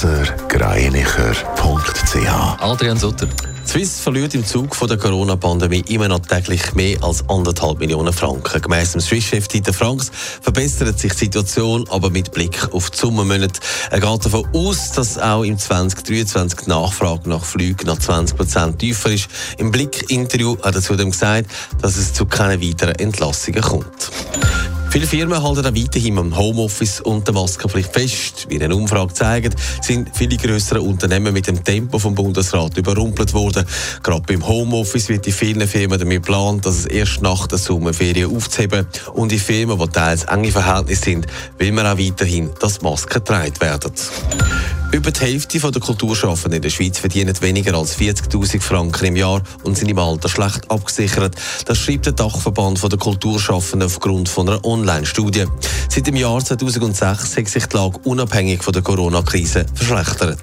blasergreinicher.ch Adrian Sutter. Swiss verliert im Zug von der Corona-Pandemie immer noch täglich mehr als anderthalb Millionen Franken. Gemäss dem Swiss-Chef Dieter Franks verbessert sich die Situation, aber mit Blick auf die Sommermonate. Er geht davon aus, dass auch im 2023 die Nachfrage nach Flügen noch 20 Prozent tiefer ist. Im Blick-Interview hat er zudem gesagt, dass es zu keinen weiteren Entlassungen kommt. Viele Firmen halten auch weiterhin am Homeoffice und der Maskenpflicht fest. Wie eine Umfrage zeigt, sind viele größere Unternehmen mit dem Tempo vom Bundesrat überrumpelt worden. Gerade beim Homeoffice wird in vielen Firmen damit geplant, dass es erst nach der Sommerferien aufzuheben. Und in Firmen, die teils enge Verhältnisse sind, will man auch weiterhin, dass Masken getragen werden. Über die Hälfte der Kulturschaffenden in der Schweiz verdienen weniger als 40.000 Franken im Jahr und sind im Alter schlecht abgesichert. Das schreibt der Dachverband der Kulturschaffenden aufgrund von einer Online-Studie. Seit dem Jahr 2006 hat sich die Lage unabhängig von der Corona-Krise verschlechtert.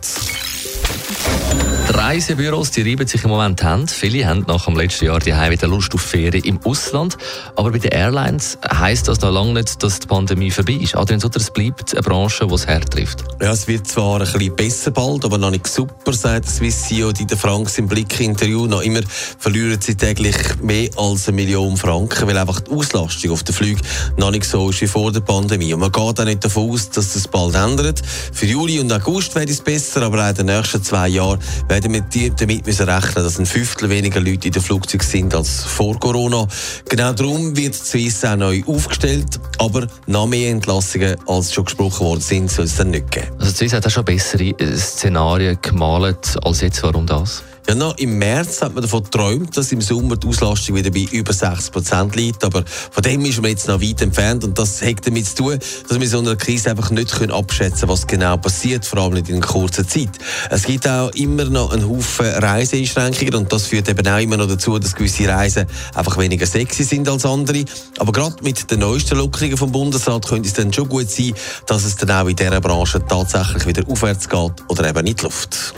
Die Reisebüros die reiben sich im Moment Hände. Viele haben nach dem letzten Jahr die wieder Lust auf Ferien im Ausland. Aber bei den Airlines heisst das noch lange nicht, dass die Pandemie vorbei ist. Adrian Sutter, es bleibt eine Branche, die es hart trifft. Ja, es wird zwar ein bisschen besser bald, aber noch nicht super, sagt Swiss CEO Dieter Franks im Blick-Interview. Noch immer verlieren sie täglich mehr als eine Million Franken, weil einfach die Auslastung auf den Flügen noch nicht so ist wie vor der Pandemie. Und man geht auch nicht davon aus, dass das bald ändert. Für Juli und August wird es besser, aber auch in den nächsten zwei Jahren werden wir damit müssen rechnen, dass ein Fünftel weniger Leute in den Flugzeugen sind als vor Corona. Genau darum wird Swiss auch neu aufgestellt, aber noch mehr Entlassungen, als schon gesprochen worden sind, soll es dann nicht geben. Also Swiss hat auch schon bessere äh, Szenarien gemalt als jetzt. Warum das? Ja, noch im März hat man davon geträumt, dass im Sommer die Auslastung wieder bei über 60 Prozent liegt. Aber von dem ist man jetzt noch weit entfernt. Und das hat damit zu tun, dass wir in so einer Krise einfach nicht abschätzen können, was genau passiert, vor allem nicht in kurzer Zeit. Es gibt auch immer noch einen Haufen Reiseeinschränkungen. Und das führt eben auch immer noch dazu, dass gewisse Reisen einfach weniger sexy sind als andere. Aber gerade mit den neuesten Lockerungen vom Bundesrat könnte es dann schon gut sein, dass es dann auch in dieser Branche tatsächlich wieder aufwärts geht oder eben nicht Luft.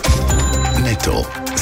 Netto,